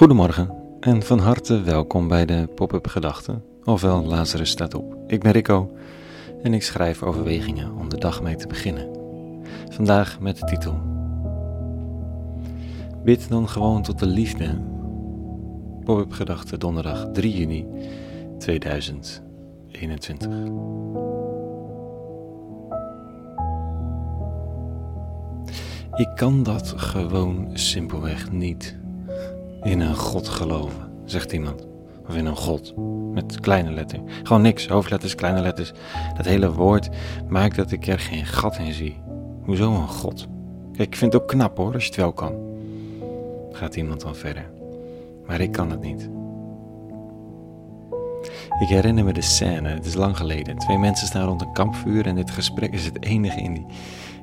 Goedemorgen en van harte welkom bij de Pop-up Gedachten, ofwel Lazarus staat op. Ik ben Rico en ik schrijf overwegingen om de dag mee te beginnen. Vandaag met de titel Bid dan gewoon tot de liefde. Pop-up Gedachten donderdag 3 juni 2021. Ik kan dat gewoon simpelweg niet. In een God geloven, zegt iemand. Of in een God. Met kleine letter. Gewoon niks. Hoofdletters, kleine letters. Dat hele woord maakt dat ik er geen gat in zie. Hoezo een God? Kijk, ik vind het ook knap hoor, als je het wel kan. Gaat iemand dan verder. Maar ik kan het niet. Ik herinner me de scène, het is lang geleden. Twee mensen staan rond een kampvuur en dit gesprek is het enige in die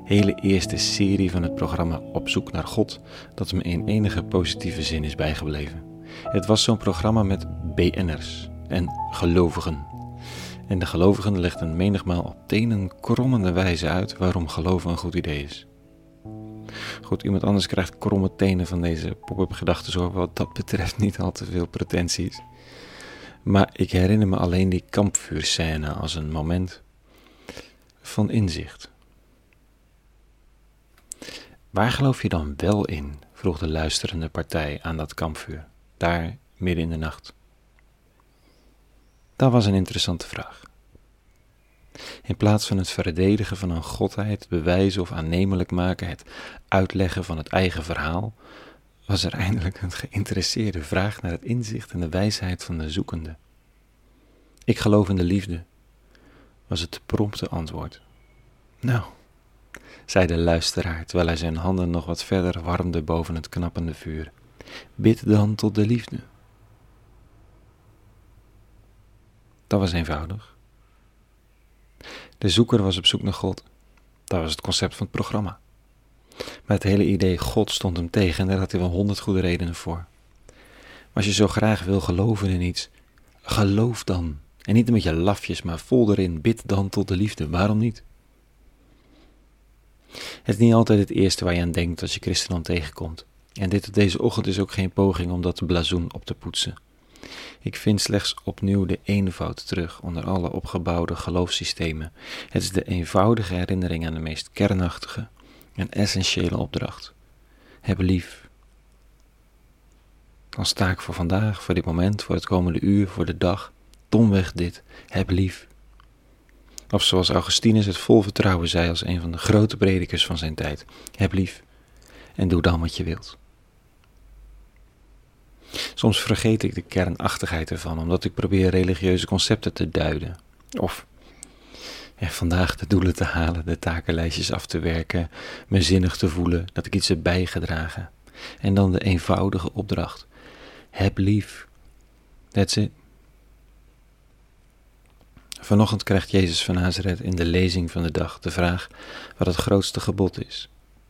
hele eerste serie van het programma Op zoek naar God dat me in enige positieve zin is bijgebleven. Het was zo'n programma met BN'ers en gelovigen. En de gelovigen legden menigmaal op tenen krommende wijze uit waarom geloven een goed idee is. Goed, iemand anders krijgt kromme tenen van deze pop-up gedachten, zo wat dat betreft niet al te veel pretenties. Maar ik herinner me alleen die kampvuurscène als een moment van inzicht. Waar geloof je dan wel in? vroeg de luisterende partij aan dat kampvuur, daar midden in de nacht. Dat was een interessante vraag. In plaats van het verdedigen van een godheid, bewijzen of aannemelijk maken, het uitleggen van het eigen verhaal, was er eindelijk een geïnteresseerde vraag naar het inzicht en de wijsheid van de zoekende. Ik geloof in de liefde, was het prompte antwoord. Nou, zei de luisteraar terwijl hij zijn handen nog wat verder warmde boven het knappende vuur. Bid dan tot de liefde. Dat was eenvoudig. De zoeker was op zoek naar God. Dat was het concept van het programma. Maar het hele idee God stond hem tegen en daar had hij wel honderd goede redenen voor. Maar als je zo graag wil geloven in iets, geloof dan. En niet met je lafjes, maar vol erin, bid dan tot de liefde. Waarom niet? Het is niet altijd het eerste waar je aan denkt als je christenen tegenkomt. En dit op deze ochtend is ook geen poging om dat blazoen op te poetsen. Ik vind slechts opnieuw de eenvoud terug onder alle opgebouwde geloofssystemen. Het is de eenvoudige herinnering aan de meest kernachtige en essentiële opdracht. Heb lief. Dan sta ik voor vandaag, voor dit moment, voor het komende uur, voor de dag, domweg dit. Heb lief. Of zoals Augustinus het vol vertrouwen zei als een van de grote predikers van zijn tijd: Heb lief en doe dan wat je wilt. Soms vergeet ik de kernachtigheid ervan, omdat ik probeer religieuze concepten te duiden. Of ja, vandaag de doelen te halen, de takenlijstjes af te werken, me zinnig te voelen dat ik iets heb bijgedragen. En dan de eenvoudige opdracht: heb lief. That's it. Vanochtend krijgt Jezus van Nazareth in de lezing van de dag de vraag wat het grootste gebod is.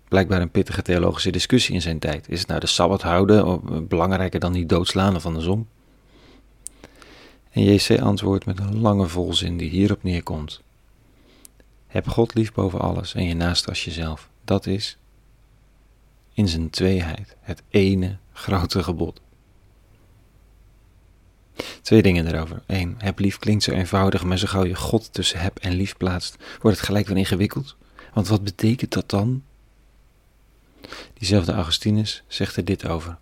Blijkbaar een pittige theologische discussie in zijn tijd. Is het nou de Sabbat houden of belangrijker dan niet doodslaan of andersom? En JC antwoordt met een lange volzin die hierop neerkomt. Heb God lief boven alles en je naast als jezelf. Dat is in zijn tweeheid het ene grote gebod. Twee dingen erover. Eén, heb lief klinkt zo eenvoudig, maar zo gauw je God tussen heb en lief plaatst, wordt het gelijk weer ingewikkeld. Want wat betekent dat dan? Diezelfde Augustinus zegt er dit over.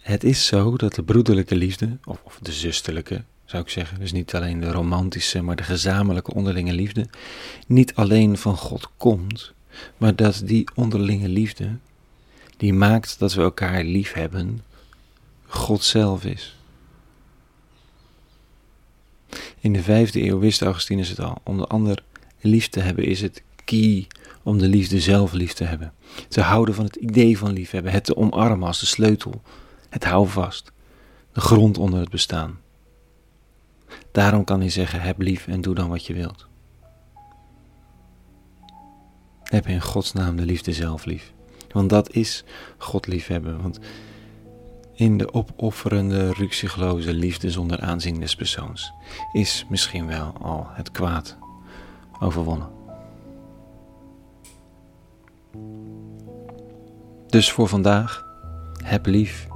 Het is zo dat de broederlijke liefde, of, of de zusterlijke, zou ik zeggen, dus niet alleen de romantische, maar de gezamenlijke onderlinge liefde, niet alleen van God komt, maar dat die onderlinge liefde, die maakt dat we elkaar lief hebben, God zelf is. In de vijfde eeuw wist Augustinus het al. Om de ander lief te hebben is het key om de liefde zelf lief te hebben. Te houden van het idee van liefhebben. Het te omarmen als de sleutel. Het houvast. De grond onder het bestaan. Daarom kan hij zeggen: heb lief en doe dan wat je wilt. Heb in Gods naam de liefde zelf lief. Want dat is God liefhebben. Want in de opofferende, ruksigloze liefde zonder aanzien des persoons is misschien wel al het kwaad overwonnen. Dus voor vandaag, heb lief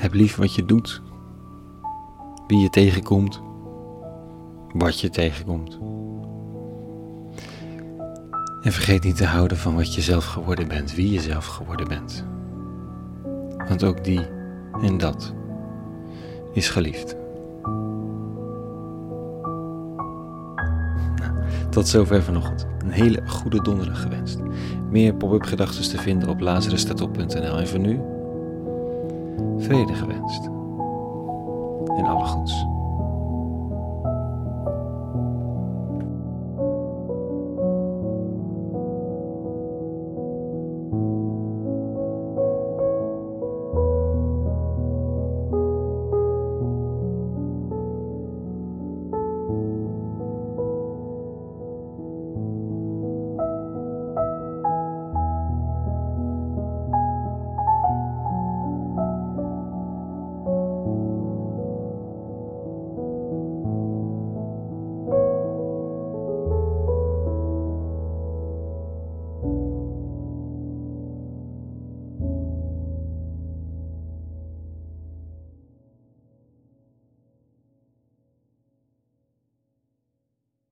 Heb lief wat je doet, wie je tegenkomt, wat je tegenkomt. En vergeet niet te houden van wat je zelf geworden bent, wie je zelf geworden bent. Want ook die en dat is geliefd. Nou, tot zover vanochtend. Een hele goede donderdag gewenst. Meer pop-up gedachten te vinden op lazarusstatop.nl. En voor nu, vrede gewenst. En alle goeds.